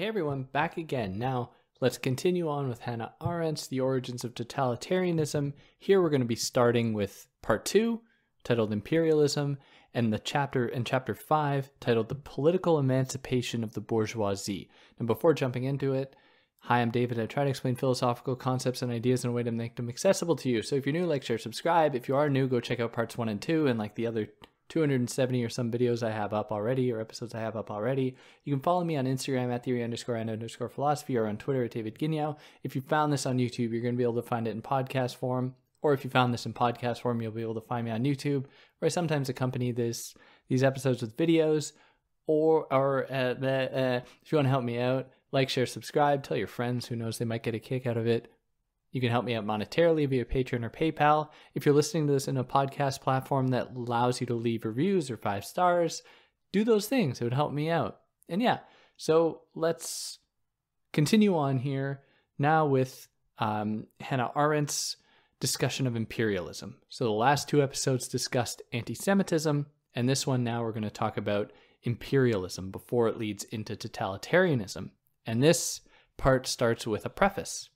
Hey, everyone, back again. Now, let's continue on with Hannah Arendt's The Origins of Totalitarianism. Here we're going to be starting with part two, titled Imperialism, and the chapter in chapter five, titled The Political Emancipation of the Bourgeoisie. And before jumping into it, hi, I'm David. I try to explain philosophical concepts and ideas in a way to make them accessible to you. So if you're new, like, share, subscribe. If you are new, go check out parts one and two and like the other 270 or some videos I have up already or episodes I have up already. You can follow me on Instagram at theory underscore and underscore philosophy or on Twitter at David Guignion. If you found this on YouTube, you're going to be able to find it in podcast form. Or if you found this in podcast form, you'll be able to find me on YouTube, where I sometimes accompany this these episodes with videos. Or, or uh, uh, if you want to help me out, like, share, subscribe, tell your friends who knows they might get a kick out of it. You can help me out monetarily via Patreon or PayPal. If you're listening to this in a podcast platform that allows you to leave reviews or five stars, do those things. It would help me out. And yeah, so let's continue on here now with um, Hannah Arendt's discussion of imperialism. So the last two episodes discussed anti Semitism, and this one now we're going to talk about imperialism before it leads into totalitarianism. And this part starts with a preface.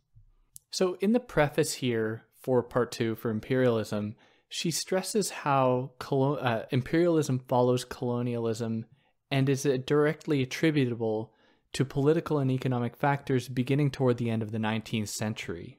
So, in the preface here for part two for imperialism, she stresses how uh, imperialism follows colonialism and is directly attributable to political and economic factors beginning toward the end of the 19th century,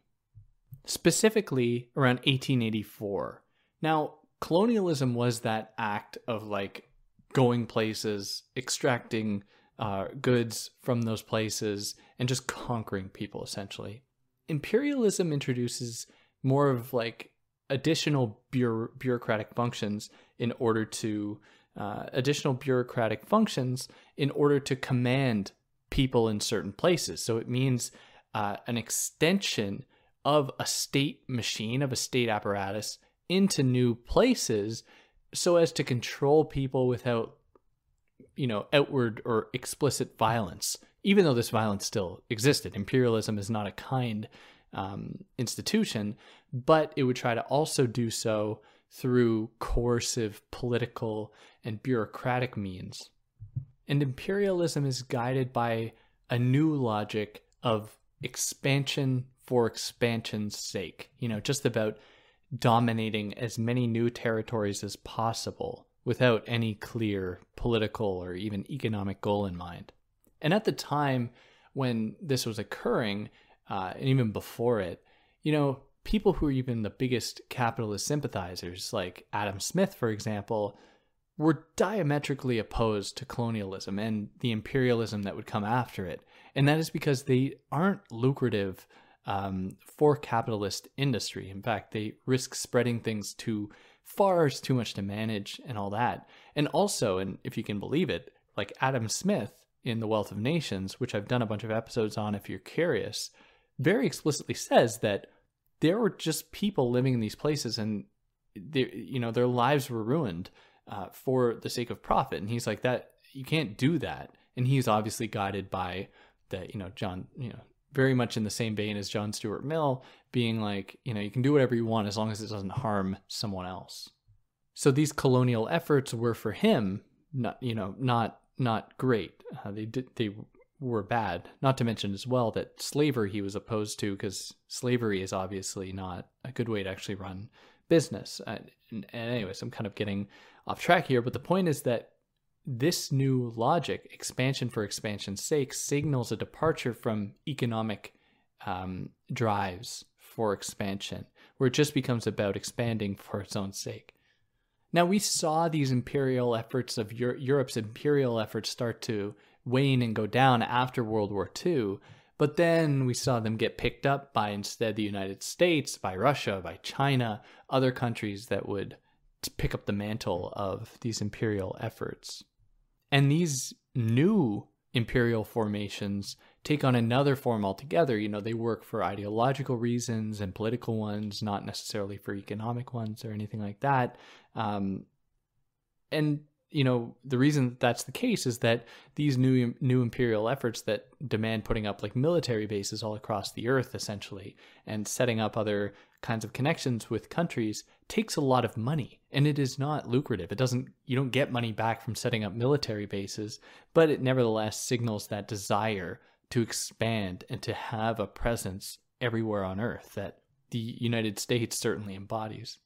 specifically around 1884. Now, colonialism was that act of like going places, extracting uh, goods from those places, and just conquering people essentially imperialism introduces more of like additional bureaucratic functions in order to uh, additional bureaucratic functions in order to command people in certain places. So it means uh, an extension of a state machine, of a state apparatus into new places so as to control people without you know outward or explicit violence even though this violence still existed. Imperialism is not a kind um, institution, but it would try to also do so through coercive political and bureaucratic means. And imperialism is guided by a new logic of expansion for expansion's sake, you know, just about dominating as many new territories as possible without any clear political or even economic goal in mind. And at the time when this was occurring, uh, and even before it, you know, people who were even the biggest capitalist sympathizers, like Adam Smith, for example, were diametrically opposed to colonialism and the imperialism that would come after it. And that is because they aren't lucrative um, for capitalist industry. In fact, they risk spreading things too far, it's too much to manage, and all that. And also, and if you can believe it, like Adam Smith in The Wealth of Nations, which I've done a bunch of episodes on if you're curious, very explicitly says that there were just people living in these places and you know their lives were ruined uh, for the sake of profit. And he's like that you can't do that. And he's obviously guided by the you know john you know very much in the same vein as john stuart mill being like you know you can do whatever you want as long as it doesn't harm someone else. So these colonial efforts were for him not you know not not great. Uh, they did they were bad. Not to mention as well that slavery he was opposed to because slavery is obviously not a good way to actually run business. Uh, and, and anyways, I'm kind of getting off track here, but the point is that this new logic, expansion for expansion's sake, signals a departure from economic um, drives for expansion, where it just becomes about expanding for its own sake. Now, we saw these imperial efforts of Euro- Europe's imperial efforts start to wane and go down after World War II, but then we saw them get picked up by instead the United States, by Russia, by China, other countries that would pick up the mantle of these imperial efforts. And these new imperial formations take on another form altogether. You know, they work for ideological reasons and political ones, not necessarily for economic ones or anything like that. Um, and you know the reason that's the case is that these new new imperial efforts that demand putting up like military bases all across the earth essentially and setting up other kinds of connections with countries takes a lot of money and it is not lucrative. It doesn't you don't get money back from setting up military bases, but it nevertheless signals that desire to expand and to have a presence everywhere on earth that the United States certainly embodies.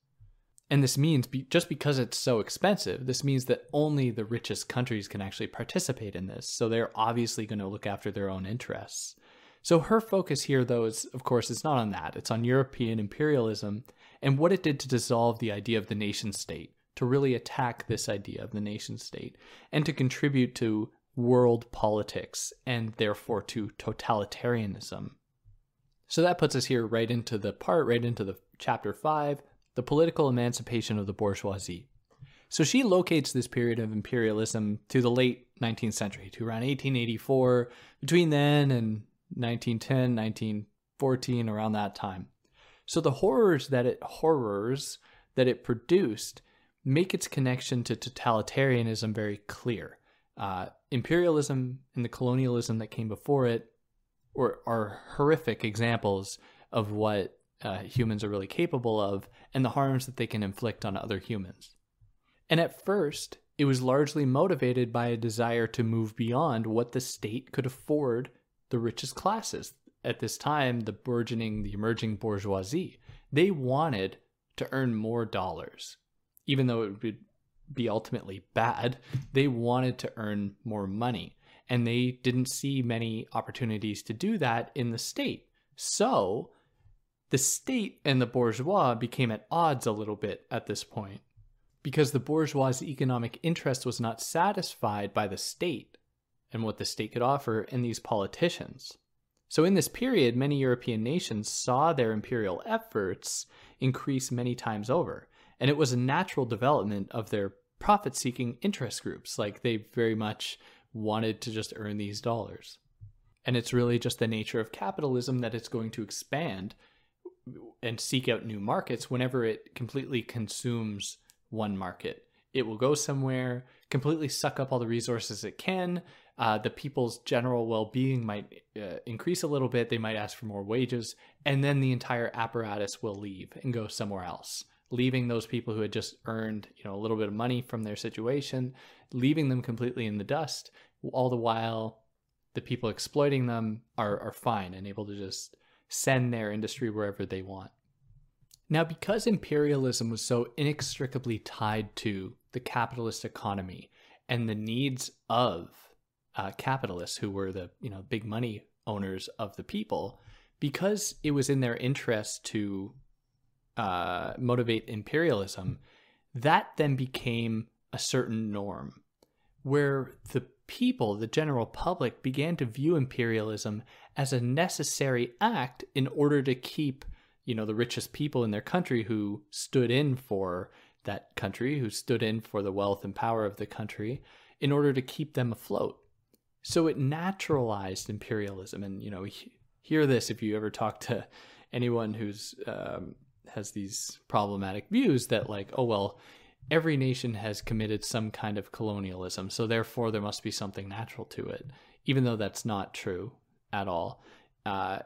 And this means be, just because it's so expensive, this means that only the richest countries can actually participate in this. So they're obviously going to look after their own interests. So her focus here, though, is of course, it's not on that. It's on European imperialism and what it did to dissolve the idea of the nation state, to really attack this idea of the nation state, and to contribute to world politics and therefore to totalitarianism. So that puts us here right into the part, right into the chapter five, the political emancipation of the bourgeoisie. So she locates this period of imperialism to the late 19th century, to around 1884. Between then and 1910, 1914, around that time. So the horrors that it horrors that it produced make its connection to totalitarianism very clear. Uh, imperialism and the colonialism that came before it or are horrific examples of what uh, humans are really capable of and the harms that they can inflict on other humans. And at first, it was largely motivated by a desire to move beyond what the state could afford the richest classes. At this time, the burgeoning, the emerging bourgeoisie, they wanted to earn more dollars. Even though it would be ultimately bad, they wanted to earn more money. And they didn't see many opportunities to do that in the state. So the state and the bourgeois became at odds a little bit at this point because the bourgeois' economic interest was not satisfied by the state and what the state could offer in these politicians. So, in this period, many European nations saw their imperial efforts increase many times over, and it was a natural development of their profit seeking interest groups. Like they very much wanted to just earn these dollars. And it's really just the nature of capitalism that it's going to expand and seek out new markets whenever it completely consumes one market. It will go somewhere, completely suck up all the resources it can. Uh, the people's general well being might uh, increase a little bit. They might ask for more wages. And then the entire apparatus will leave and go somewhere else, leaving those people who had just earned you know, a little bit of money from their situation, leaving them completely in the dust, all the while the people exploiting them are, are fine and able to just send their industry wherever they want. Now, because imperialism was so inextricably tied to the capitalist economy and the needs of uh, capitalists who were the you know big money owners of the people, because it was in their interest to uh, motivate imperialism, that then became a certain norm where the people, the general public, began to view imperialism as a necessary act in order to keep, you know, the richest people in their country who stood in for that country, who stood in for the wealth and power of the country, in order to keep them afloat. So it naturalized imperialism. And, you know, hear this if you ever talk to anyone who's um, has these problematic views that, like, oh, well, every nation has committed some kind of colonialism, so therefore there must be something natural to it, even though that's not true at all. Uh,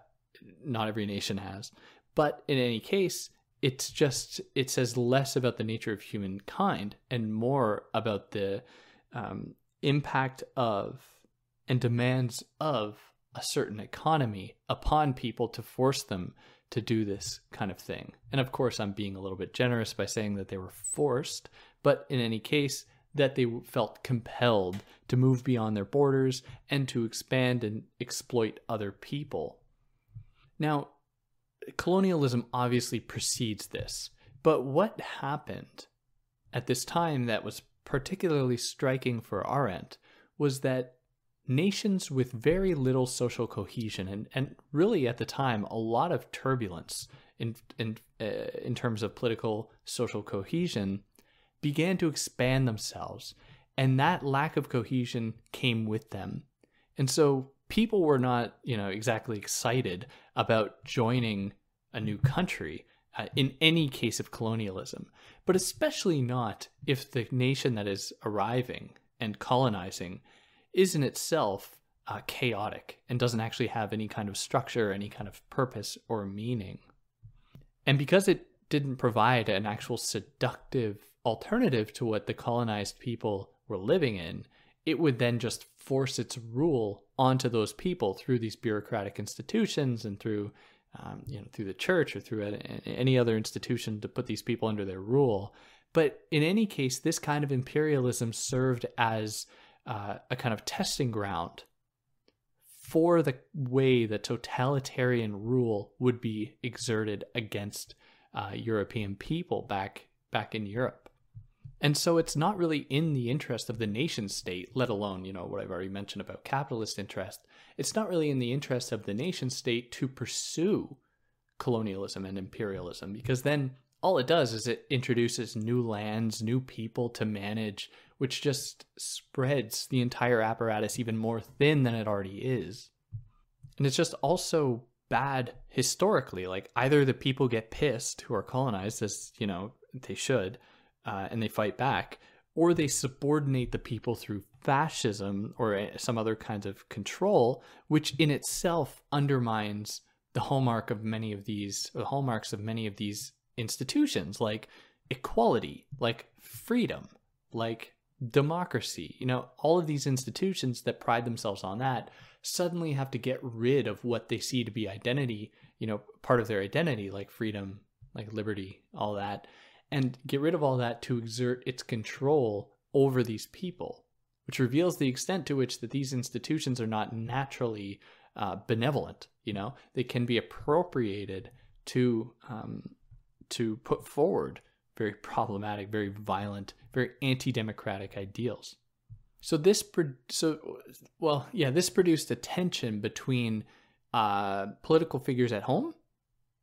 not every nation has. But in any case, it's just, it says less about the nature of humankind and more about the um, impact of and demands of a certain economy upon people to force them to do this kind of thing. And of course, I'm being a little bit generous by saying that they were forced, but in any case, that they felt compelled to move beyond their borders and to expand and exploit other people. Now, colonialism obviously precedes this, but what happened at this time that was particularly striking for Arendt was that nations with very little social cohesion and, and really at the time a lot of turbulence in in uh, in terms of political social cohesion began to expand themselves. And that lack of cohesion came with them. And so people were not you know exactly excited about joining a new country uh, in any case of colonialism but especially not if the nation that is arriving and colonizing is in itself uh, chaotic and doesn't actually have any kind of structure, any kind of purpose or meaning. And because it didn't provide an actual seductive alternative to what the colonized people were living in, it would then just force its rule onto those people through these bureaucratic institutions and through um, you know through the church or through any other institution to put these people under their rule. But in any case, this kind of imperialism served as uh, a kind of testing ground for the way that totalitarian rule would be exerted against uh, European people back back in Europe. And so it's not really in the interest of the nation state, let alone, you know, what I've already mentioned about capitalist interest. It's not really in the interest of the nation state to pursue colonialism and imperialism because then all it does is it introduces new lands, new people to manage, which just spreads the entire apparatus even more thin than it already is. And it's just also bad historically. Like either the people get pissed who are colonized, as you know they should, uh, and they fight back, or they subordinate the people through fascism or uh, some other kinds of control, which in itself undermines the hallmark of many of these, the hallmarks of many of these institutions like equality, like freedom, like democracy. You know, all of these institutions that pride themselves on that suddenly have to get rid of what they see to be identity, you know, part of their identity, like freedom, like liberty, all that, and get rid of all that to exert its control over these people, which reveals the extent to which that these institutions are not naturally uh, benevolent. You know, they can be appropriated to um, to put forward very problematic, very violent, very anti-democratic ideals. So this, so well, yeah, this produced a tension between uh, political figures at home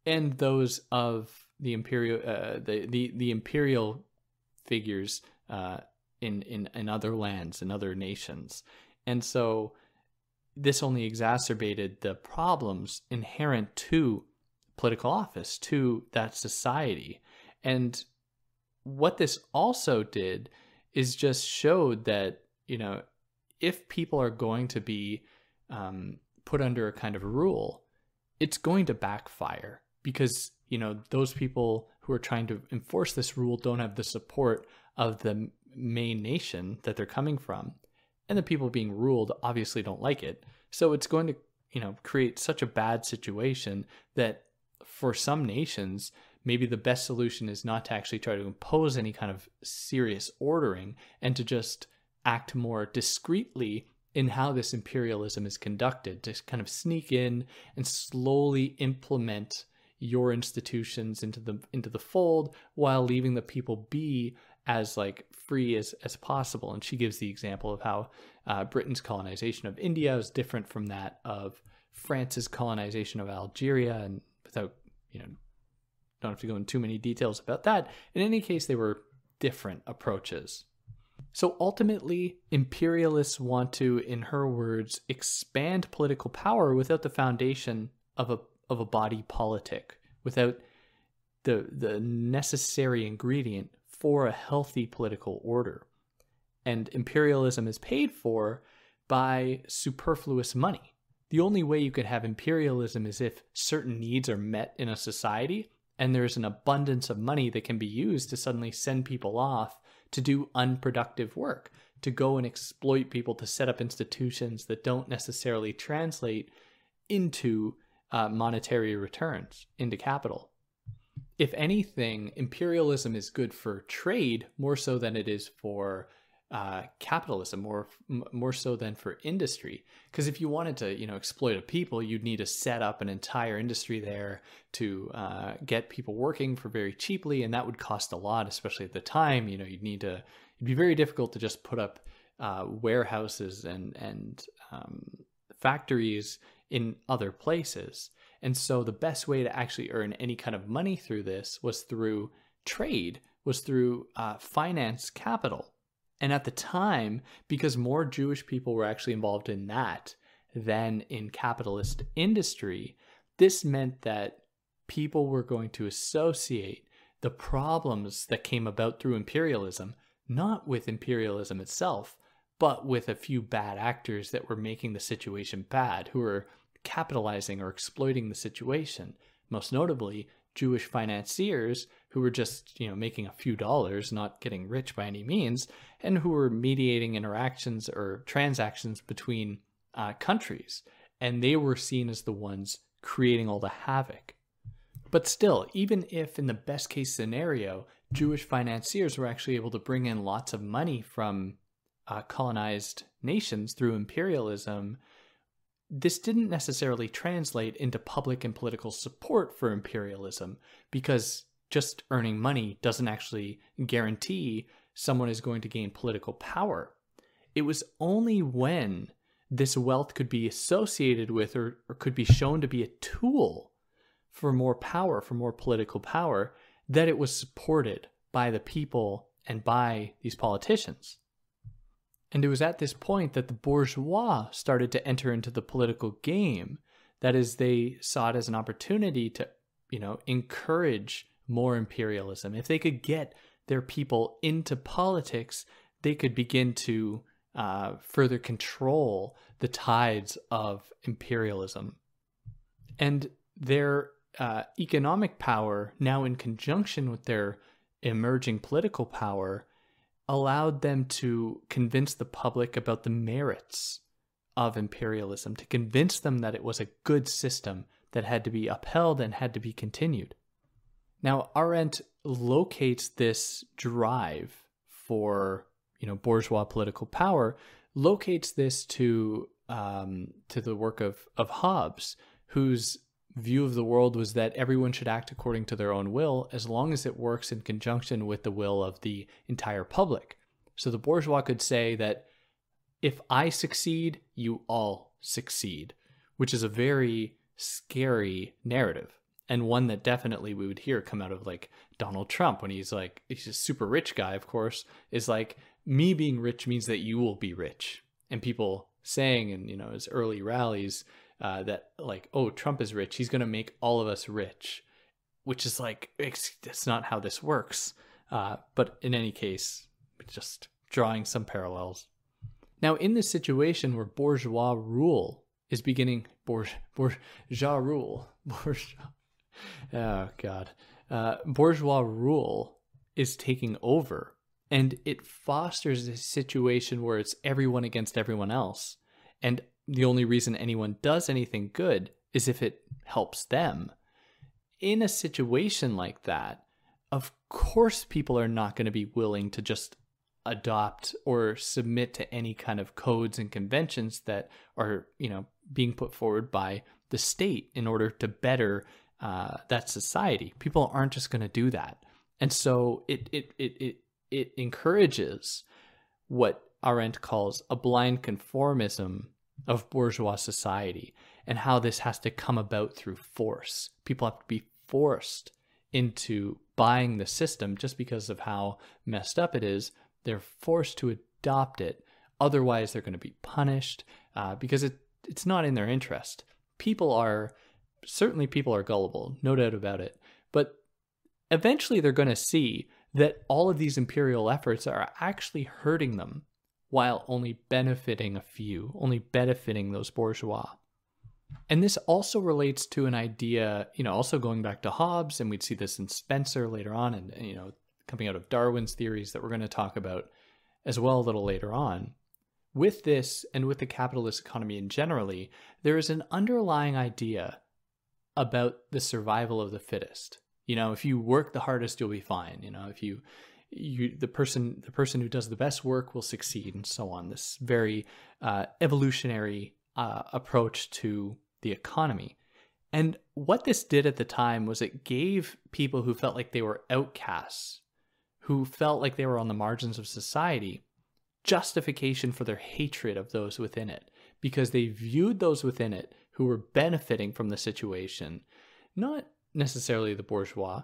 and those of the imperial, uh, the, the the imperial figures uh, in in in other lands and other nations, and so this only exacerbated the problems inherent to political office to that society. And what this also did is just showed that, you know, if people are going to be um, put under a kind of rule, it's going to backfire because, you know, those people who are trying to enforce this rule don't have the support of the main nation that they're coming from. And the people being ruled obviously don't like it. So it's going to, you know, create such a bad situation that for some nations, maybe the best solution is not to actually try to impose any kind of serious ordering and to just act more discreetly in how this imperialism is conducted, to kind of sneak in and slowly implement your institutions into the into the fold while leaving the people be as like free as as possible. And she gives the example of how uh, Britain's colonization of India is different from that of France's colonization of Algeria, and without you know, don't have to go into too many details about that. In any case, they were different approaches. So ultimately, imperialists want to, in her words, expand political power without the foundation of a of a body politic, without the the necessary ingredient for a healthy political order. And imperialism is paid for by superfluous money. The only way you could have imperialism is if certain needs are met in a society and there's an abundance of money that can be used to suddenly send people off to do unproductive work, to go and exploit people to set up institutions that don't necessarily translate into uh, monetary returns, into capital. If anything, imperialism is good for trade more so than it is for uh, capitalism more more so than for industry. Because if you wanted to you know exploit a people you'd need to set up an entire industry there to uh, get people working for very cheaply and that would cost a lot especially at the time. You know you'd need to it'd be very difficult to just put up uh, warehouses and and um, factories in other places. And so the best way to actually earn any kind of money through this was through trade was through uh, finance capital and at the time, because more Jewish people were actually involved in that than in capitalist industry, this meant that people were going to associate the problems that came about through imperialism not with imperialism itself, but with a few bad actors that were making the situation bad, who were capitalizing or exploiting the situation, most notably Jewish financiers who were just, you know, making a few dollars, not getting rich by any means, and who were mediating interactions or transactions between uh, countries. And they were seen as the ones creating all the havoc. But still, even if in the best case scenario, Jewish financiers were actually able to bring in lots of money from uh, colonized nations through imperialism, this didn't necessarily translate into public and political support for imperialism because just earning money doesn't actually guarantee someone is going to gain political power. It was only when this wealth could be associated with or, or could be shown to be a tool for more power, for more political power, that it was supported by the people and by these politicians. And it was at this point that the bourgeois started to enter into the political game. That is, they saw it as an opportunity to, you know, encourage more imperialism. If they could get their people into politics, they could begin to uh, further control the tides of imperialism. And their uh, economic power, now in conjunction with their emerging political power, allowed them to convince the public about the merits of imperialism, to convince them that it was a good system that had to be upheld and had to be continued. Now, Arendt locates this drive for you know bourgeois political power, locates this to um, to the work of of Hobbes, whose view of the world was that everyone should act according to their own will as long as it works in conjunction with the will of the entire public. So the bourgeois could say that if I succeed, you all succeed, which is a very scary narrative and one that definitely we would hear come out of like Donald Trump when he's like he's a super rich guy of course is like me being rich means that you will be rich and people saying in you know his early rallies uh, that like, oh, Trump is rich, he's going to make all of us rich, which is like, it's, not how this works. Uh, but in any case, just drawing some parallels. Now, in this situation where bourgeois rule is beginning, bourge, bourgeois rule, bourgeois, oh God, uh, bourgeois rule is taking over, and it fosters a situation where it's everyone against everyone else. And the only reason anyone does anything good is if it helps them. In a situation like that, of course, people are not going to be willing to just adopt or submit to any kind of codes and conventions that are, you know, being put forward by the state in order to better uh, that society. People aren't just going to do that, and so it it it it it encourages what Arendt calls a blind conformism of bourgeois society and how this has to come about through force. People have to be forced into buying the system just because of how messed up it is. They're forced to adopt it. Otherwise, they're going to be punished uh, because it, it's not in their interest. People are certainly people are gullible, no doubt about it. But eventually, they're going to see that all of these imperial efforts are actually hurting them while only benefiting a few, only benefiting those bourgeois. And this also relates to an idea, you know, also going back to Hobbes, and we'd see this in Spencer later on, and, you know, coming out of Darwin's theories that we're going to talk about as well a little later on. With this and with the capitalist economy in generally, there is an underlying idea about the survival of the fittest. You know, if you work the hardest, you'll be fine. You know, if you you the person the person who does the best work will succeed and so on. This very uh, evolutionary uh, approach to the economy. And what this did at the time was it gave people who felt like they were outcasts who felt like they were on the margins of society justification for their hatred of those within it. Because they viewed those within it who were benefiting from the situation not necessarily the bourgeois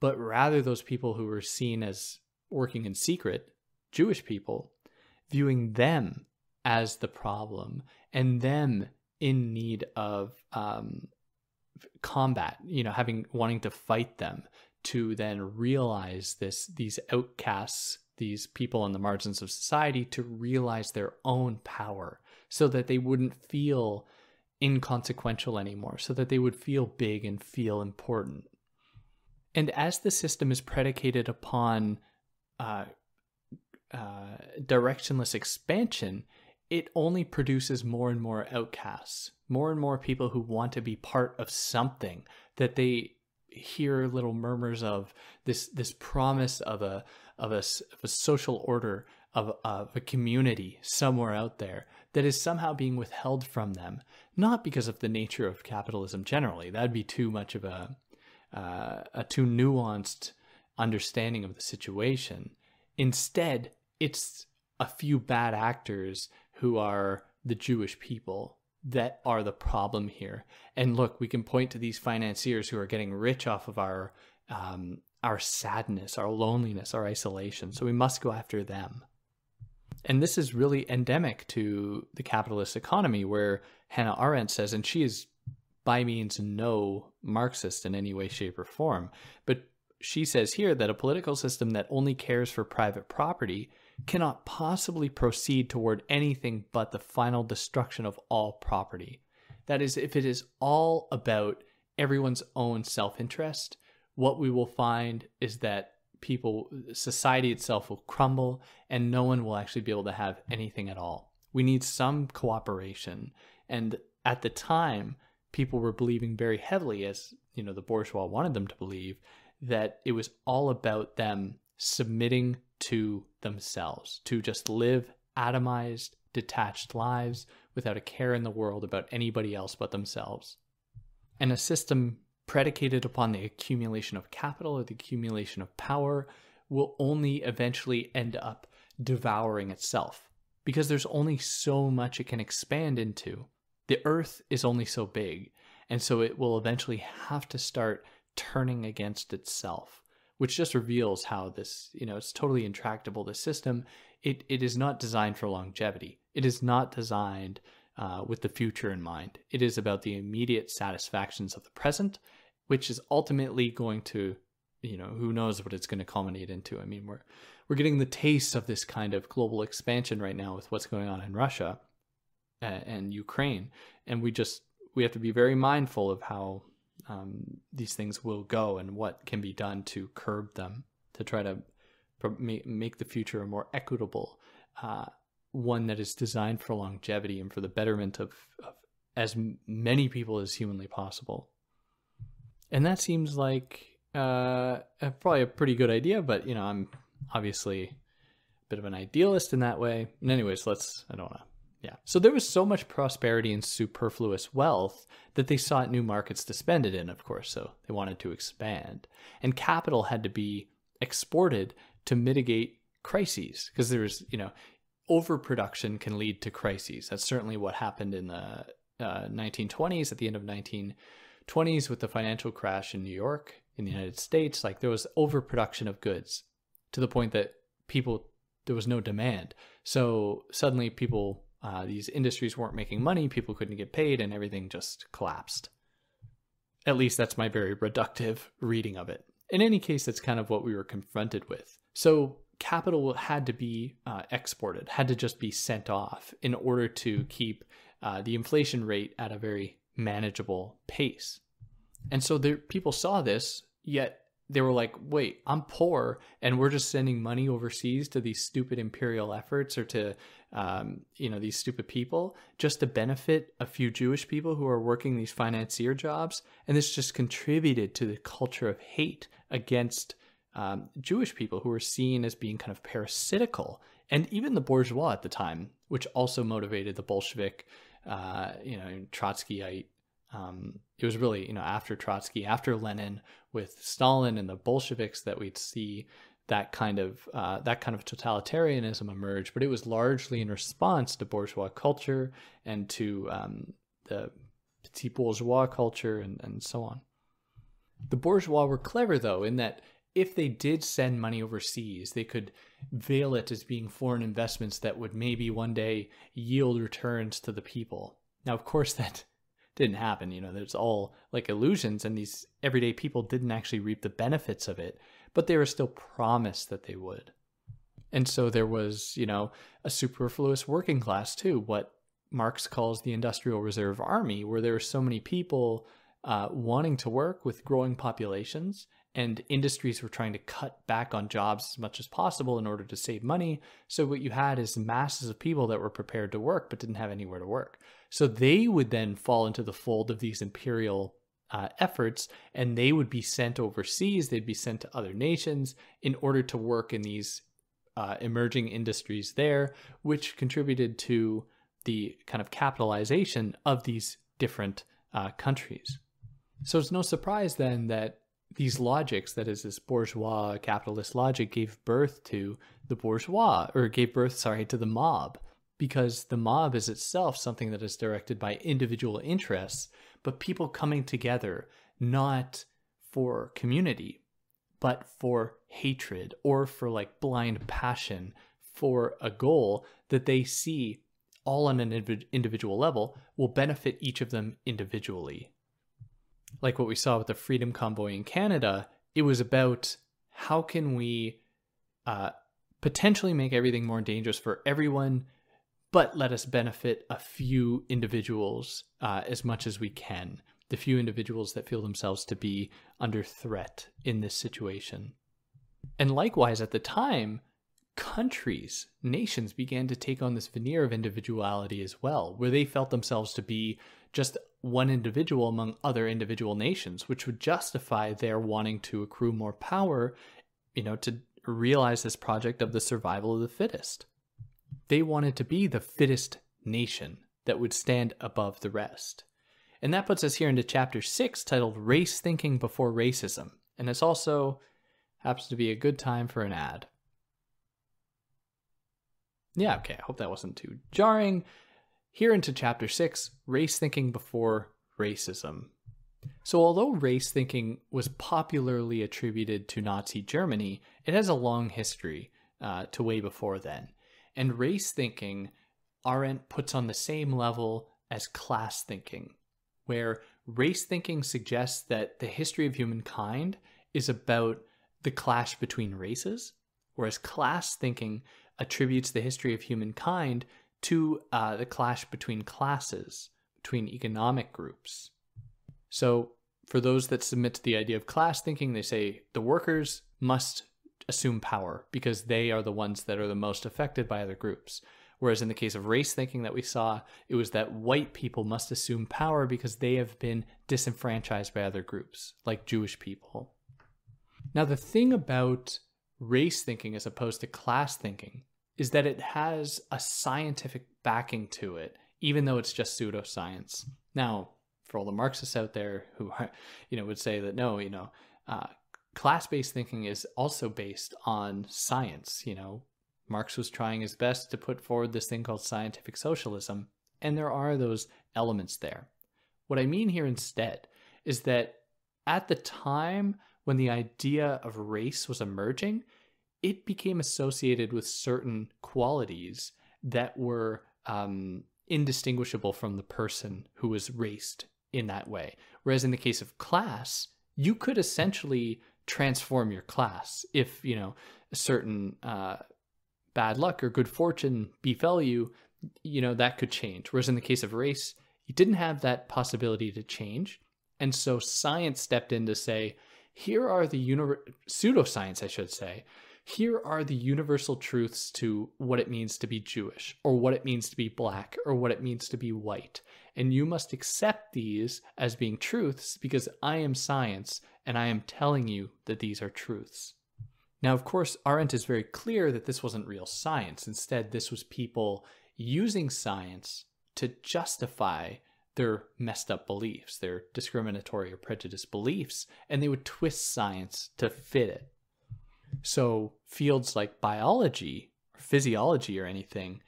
but rather those people who were seen as working in secret, Jewish people, viewing them as the problem and them in need of um, combat, you know, having wanting to fight them to then realize this these outcasts, these people on the margins of society to realize their own power so that they wouldn't feel inconsequential anymore, so that they would feel big and feel important. And as the system is predicated upon uh, uh, directionless expansion, it only produces more and more outcasts, more and more people who want to be part of something that they hear little murmurs of this this promise of a of a, of a social order of, of a community somewhere out there that is somehow being withheld from them not because of the nature of capitalism generally that'd be too much of a uh, a too nuanced understanding of the situation instead it's a few bad actors who are the Jewish people that are the problem here. And look, we can point to these financiers who are getting rich off of our um, our sadness, our loneliness, our isolation. So we must go after them. And this is really endemic to the capitalist economy, where Hannah Arendt says, and she is by means no Marxist in any way, shape, or form, but she says here that a political system that only cares for private property cannot possibly proceed toward anything but the final destruction of all property. That is, if it is all about everyone's own self interest, what we will find is that people, society itself will crumble and no one will actually be able to have anything at all. We need some cooperation. And at the time, people were believing very heavily, as you know, the bourgeois wanted them to believe, that it was all about them submitting to themselves, to just live atomized, detached lives without a care in the world about anybody else but themselves. And a system predicated upon the accumulation of capital or the accumulation of power will only eventually end up devouring itself because there's only so much it can expand into. The earth is only so big, and so it will eventually have to start turning against itself which just reveals how this, you know, it's totally intractable. The system, it, it is not designed for longevity. It is not designed uh, with the future in mind. It is about the immediate satisfactions of the present, which is ultimately going to, you know, who knows what it's going to culminate into. I mean, we're we're getting the taste of this kind of global expansion right now with what's going on in Russia and, and Ukraine, and we just we have to be very mindful of how um, these things will go and what can be done to curb them to try to make the future a more equitable uh, one that is designed for longevity and for the betterment of, of as many people as humanly possible. And that seems like uh, probably a pretty good idea, but you know, I'm obviously a bit of an idealist in that way. And anyways, let's I don't want to yeah. So there was so much prosperity and superfluous wealth that they sought new markets to spend it in, of course. So they wanted to expand. And capital had to be exported to mitigate crises because there's, you know, overproduction can lead to crises. That's certainly what happened in the uh, 1920s, at the end of 1920s with the financial crash in New York, in the United States. Like there was overproduction of goods to the point that people, there was no demand. So suddenly people uh, these industries weren't making money, people couldn't get paid, and everything just collapsed. At least that's my very reductive reading of it. In any case, that's kind of what we were confronted with. So capital had to be uh, exported, had to just be sent off in order to keep uh, the inflation rate at a very manageable pace. And so there, people saw this, yet they were like, wait, I'm poor and we're just sending money overseas to these stupid imperial efforts or to, um, you know, these stupid people just to benefit a few Jewish people who are working these financier jobs. And this just contributed to the culture of hate against um, Jewish people who were seen as being kind of parasitical. And even the bourgeois at the time, which also motivated the Bolshevik, uh, you know, Trotskyite um, it was really, you know, after Trotsky, after Lenin, with Stalin and the Bolsheviks that we'd see that kind of uh, that kind of totalitarianism emerge. But it was largely in response to bourgeois culture and to um, the petit bourgeois culture and, and so on. The bourgeois were clever though in that if they did send money overseas, they could veil it as being foreign investments that would maybe one day yield returns to the people. Now, of course, that didn't happen. You know, there's all like illusions, and these everyday people didn't actually reap the benefits of it, but they were still promised that they would. And so there was, you know, a superfluous working class too, what Marx calls the Industrial Reserve Army, where there were so many people uh, wanting to work with growing populations and industries were trying to cut back on jobs as much as possible in order to save money. So what you had is masses of people that were prepared to work but didn't have anywhere to work. So they would then fall into the fold of these imperial uh, efforts and they would be sent overseas, they'd be sent to other nations in order to work in these uh, emerging industries there, which contributed to the kind of capitalization of these different uh, countries. So it's no surprise then that these logics, that is, this bourgeois capitalist logic, gave birth to the bourgeois, or gave birth, sorry, to the mob, because the mob is itself something that is directed by individual interests, but people coming together not for community, but for hatred or for like blind passion for a goal that they see all on an individual level will benefit each of them individually. Like what we saw with the Freedom Convoy in Canada, it was about how can we uh, potentially make everything more dangerous for everyone, but let us benefit a few individuals uh, as much as we can. The few individuals that feel themselves to be under threat in this situation. And likewise, at the time, countries, nations began to take on this veneer of individuality as well, where they felt themselves to be just one individual among other individual nations, which would justify their wanting to accrue more power, you know, to realize this project of the survival of the fittest. They wanted to be the fittest nation that would stand above the rest. And that puts us here into chapter six, titled Race Thinking Before Racism. And this also happens to be a good time for an ad. Yeah, okay, I hope that wasn't too jarring. Here into chapter 6 Race Thinking Before Racism. So, although race thinking was popularly attributed to Nazi Germany, it has a long history uh, to way before then. And race thinking, Arendt puts on the same level as class thinking, where race thinking suggests that the history of humankind is about the clash between races, whereas class thinking attributes the history of humankind to uh, the clash between classes, between economic groups. So, for those that submit to the idea of class thinking, they say the workers must assume power because they are the ones that are the most affected by other groups. Whereas in the case of race thinking that we saw, it was that white people must assume power because they have been disenfranchised by other groups, like Jewish people. Now, the thing about race thinking as opposed to class thinking is that it has a scientific backing to it, even though it's just pseudoscience. Now, for all the Marxists out there who, you know, would say that no, you know, uh, class-based thinking is also based on science. You know, Marx was trying his best to put forward this thing called scientific socialism, and there are those elements there. What I mean here instead is that at the time when the idea of race was emerging, it became associated with certain qualities that were um, indistinguishable from the person who was raced in that way. Whereas in the case of class, you could essentially transform your class if you know a certain uh, bad luck or good fortune befell you. You know that could change. Whereas in the case of race, you didn't have that possibility to change, and so science stepped in to say, here are the uni- pseudoscience, I should say here are the universal truths to what it means to be Jewish, or what it means to be black, or what it means to be white. And you must accept these as being truths because I am science and I am telling you that these are truths. Now, of course, Arendt is very clear that this wasn't real science. Instead, this was people using science to justify their messed up beliefs, their discriminatory or prejudiced beliefs, and they would twist science to fit it. So fields like biology or physiology or anything,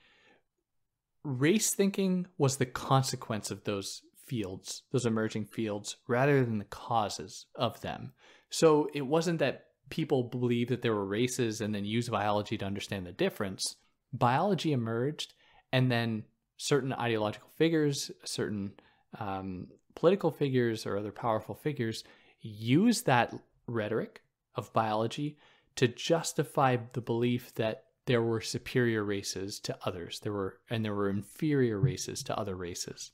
race thinking was the consequence of those fields, those emerging fields, rather than the causes of them. So it wasn't that people believed that there were races and then used biology to understand the difference. Biology emerged, and then certain ideological figures, certain um, political figures, or other powerful figures used that rhetoric of biology to justify the belief that there were superior races to others. There were and there were inferior races to other races.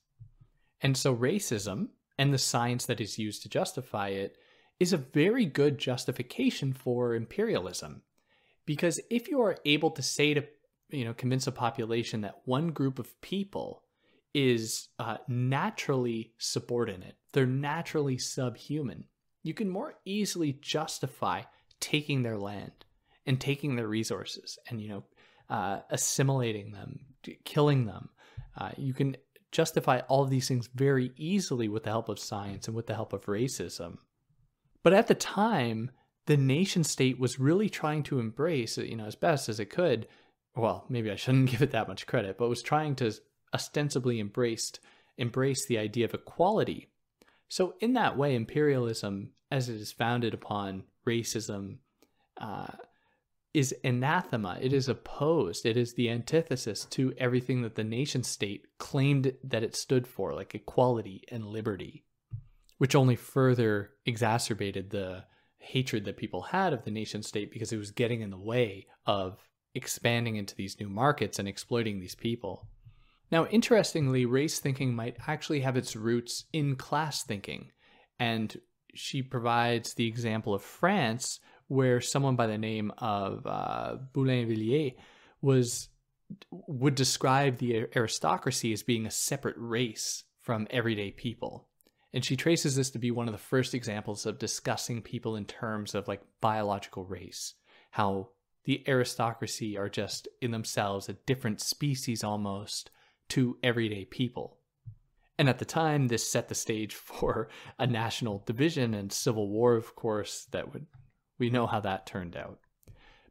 And so racism and the science that is used to justify it is a very good justification for imperialism. Because if you are able to say to, you know, convince a population that one group of people is uh, naturally subordinate, they're naturally subhuman, you can more easily justify taking their land and taking their resources and, you know, uh, assimilating them, killing them. Uh, you can justify all of these things very easily with the help of science and with the help of racism. But at the time, the nation state was really trying to embrace, you know, as best as it could. Well, maybe I shouldn't give it that much credit, but was trying to ostensibly embraced embrace the idea of equality. So in that way, imperialism, as it is founded upon racism, uh, is anathema. It is opposed. It is the antithesis to everything that the nation state claimed that it stood for, like equality and liberty, which only further exacerbated the hatred that people had of the nation state because it was getting in the way of expanding into these new markets and exploiting these people. Now, interestingly, race thinking might actually have its roots in class thinking. And she provides the example of France, where someone by the name of uh, Boulainvilliers was would describe the aristocracy as being a separate race from everyday people. And she traces this to be one of the first examples of discussing people in terms of like biological race, how the aristocracy are just in themselves a different species almost to everyday people. And at the time, this set the stage for a national division and civil war, of course, that would we know how that turned out.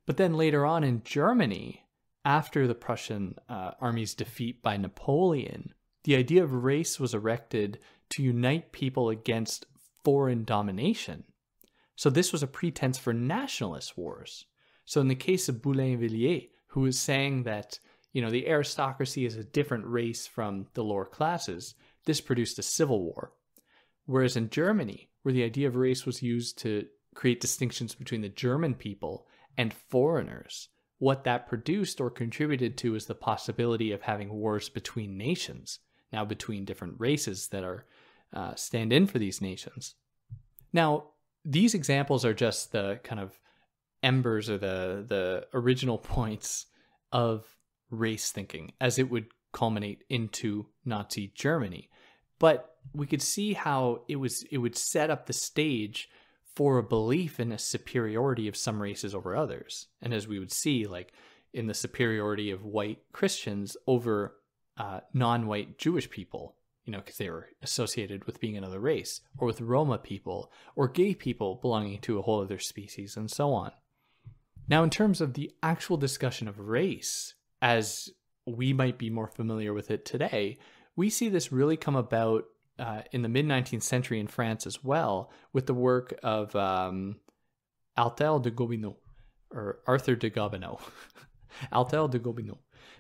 But then later on in Germany, after the Prussian uh, army's defeat by Napoleon, the idea of race was erected to unite people against foreign domination. So this was a pretense for nationalist wars. So in the case of Boulainvilliers, who was saying that you know the aristocracy is a different race from the lower classes, this produced a civil war. Whereas in Germany, where the idea of race was used to create distinctions between the German people and foreigners. What that produced or contributed to is the possibility of having wars between nations, now between different races that are uh, stand in for these nations. Now, these examples are just the kind of embers or the the original points of race thinking as it would culminate into Nazi Germany. But we could see how it was it would set up the stage for a belief in a superiority of some races over others. And as we would see, like in the superiority of white Christians over uh, non white Jewish people, you know, because they were associated with being another race, or with Roma people, or gay people belonging to a whole other species, and so on. Now, in terms of the actual discussion of race, as we might be more familiar with it today, we see this really come about uh, in the mid 19th century in France as well, with the work of um, Altel de Gobineau, or Arthur de Gobineau, Altel de Gobineau,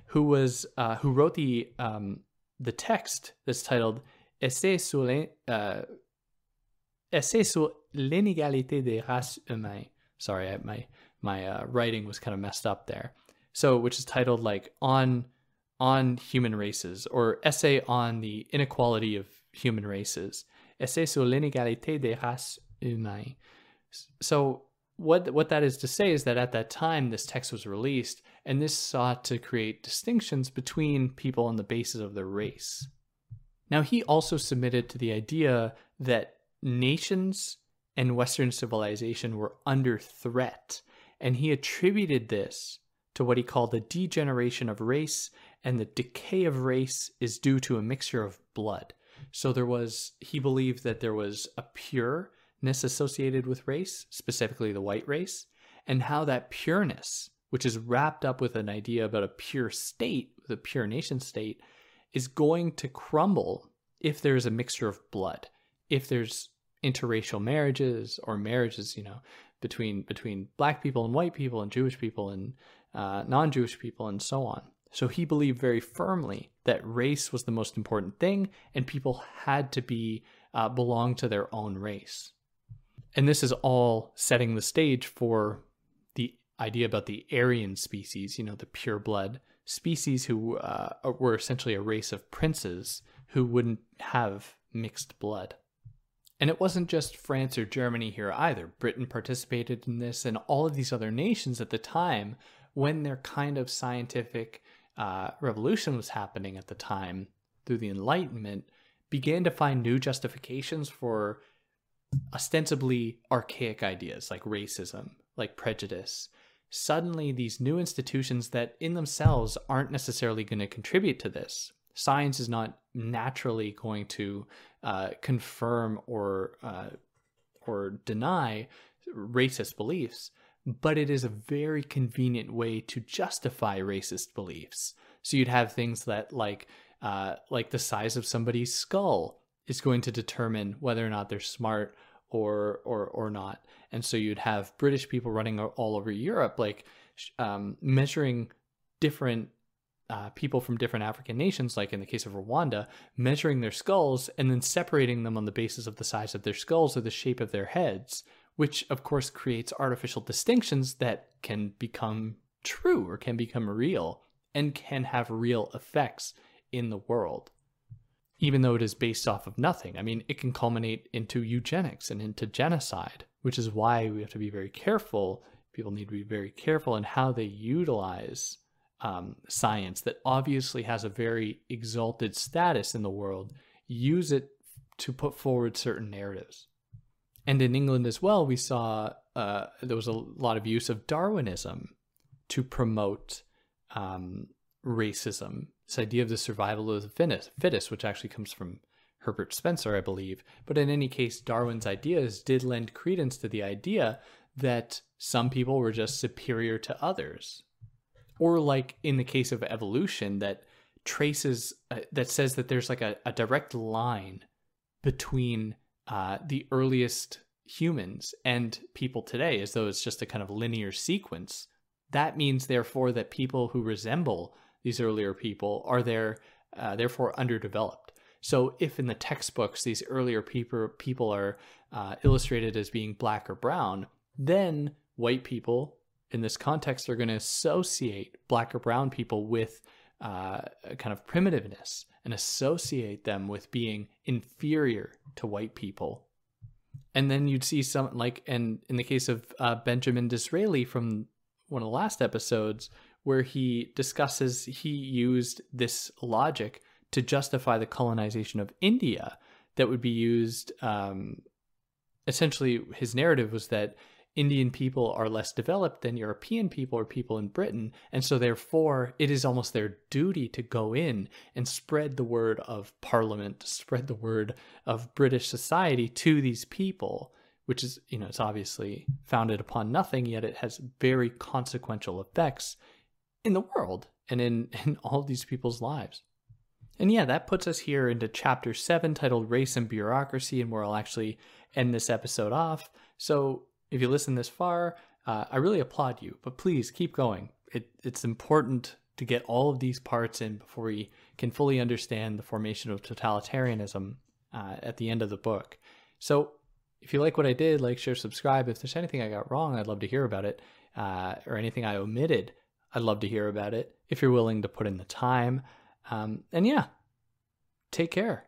who was uh, who wrote the um, the text that's titled Essai sur uh, sur l'inégalité des races humaines. Sorry, I, my my uh, writing was kind of messed up there. So, which is titled like on on human races or essay on the inequality of human races. Essai sur l'inégalité des races humaines. So what what that is to say is that at that time this text was released and this sought to create distinctions between people on the basis of their race. Now he also submitted to the idea that nations and western civilization were under threat and he attributed this to what he called the degeneration of race and the decay of race is due to a mixture of blood. So there was, he believed that there was a pureness associated with race, specifically the white race, and how that pureness, which is wrapped up with an idea about a pure state, the pure nation state, is going to crumble if there's a mixture of blood, if there's interracial marriages or marriages, you know, between between black people and white people and Jewish people and uh, non-Jewish people and so on. So he believed very firmly that race was the most important thing and people had to be uh, belong to their own race. And this is all setting the stage for the idea about the Aryan species, you know, the pure blood species who uh, were essentially a race of princes who wouldn't have mixed blood. And it wasn't just France or Germany here either. Britain participated in this, and all of these other nations at the time, when their kind of scientific uh, revolution was happening at the time through the Enlightenment, began to find new justifications for ostensibly archaic ideas like racism, like prejudice. Suddenly, these new institutions that in themselves aren't necessarily going to contribute to this. Science is not naturally going to uh, confirm or uh, or deny racist beliefs, but it is a very convenient way to justify racist beliefs. So you'd have things that like uh, like the size of somebody's skull is going to determine whether or not they're smart or or or not. And so you'd have British people running all over Europe, like um, measuring different uh, people from different African nations, like in the case of Rwanda, measuring their skulls and then separating them on the basis of the size of their skulls or the shape of their heads, which of course creates artificial distinctions that can become true or can become real and can have real effects in the world even though it is based off of nothing. I mean, it can culminate into eugenics and into genocide, which is why we have to be very careful. People need to be very careful in how they utilize um, science that obviously has a very exalted status in the world, use it to put forward certain narratives. And in England as well, we saw uh, there was a lot of use of Darwinism to promote um, racism this idea of the survival of the fittest, which actually comes from Herbert Spencer, I believe. But in any case, Darwin's ideas did lend credence to the idea that some people were just superior to others. Or, like in the case of evolution, that traces, uh, that says that there's like a, a direct line between uh, the earliest humans and people today, as though it's just a kind of linear sequence. That means, therefore, that people who resemble these earlier people are there uh, therefore underdeveloped. So if in the textbooks these earlier people people are uh, illustrated as being black or brown, then white people in this context are going to associate black or brown people with uh, a kind of primitiveness and associate them with being inferior to white people. And then you'd see some like, and in the case of uh, Benjamin Disraeli from one of the last episodes, where he discusses he used this logic to justify the colonization of India that would be used. Um, essentially, his narrative was that Indian people are less developed than European people or people in Britain. And so, therefore, it is almost their duty to go in and spread the word of Parliament, spread the word of British society to these people, which is, you know, it's obviously founded upon nothing, yet it has very consequential effects in the world and in, in all these people's lives. And yeah, that puts us here into chapter seven titled Race and Bureaucracy, and where I'll actually end this episode off. So if you listen this far, uh, I really applaud you, but please keep going. It, it's important to get all of these parts in before we can fully understand the formation of totalitarianism uh, at the end of the book. So if you like what I did, like, share, subscribe. If there's anything I got wrong, I'd love to hear about it, uh, or anything I omitted. I'd love to hear about it if you're willing to put in the time. Um, and yeah, take care.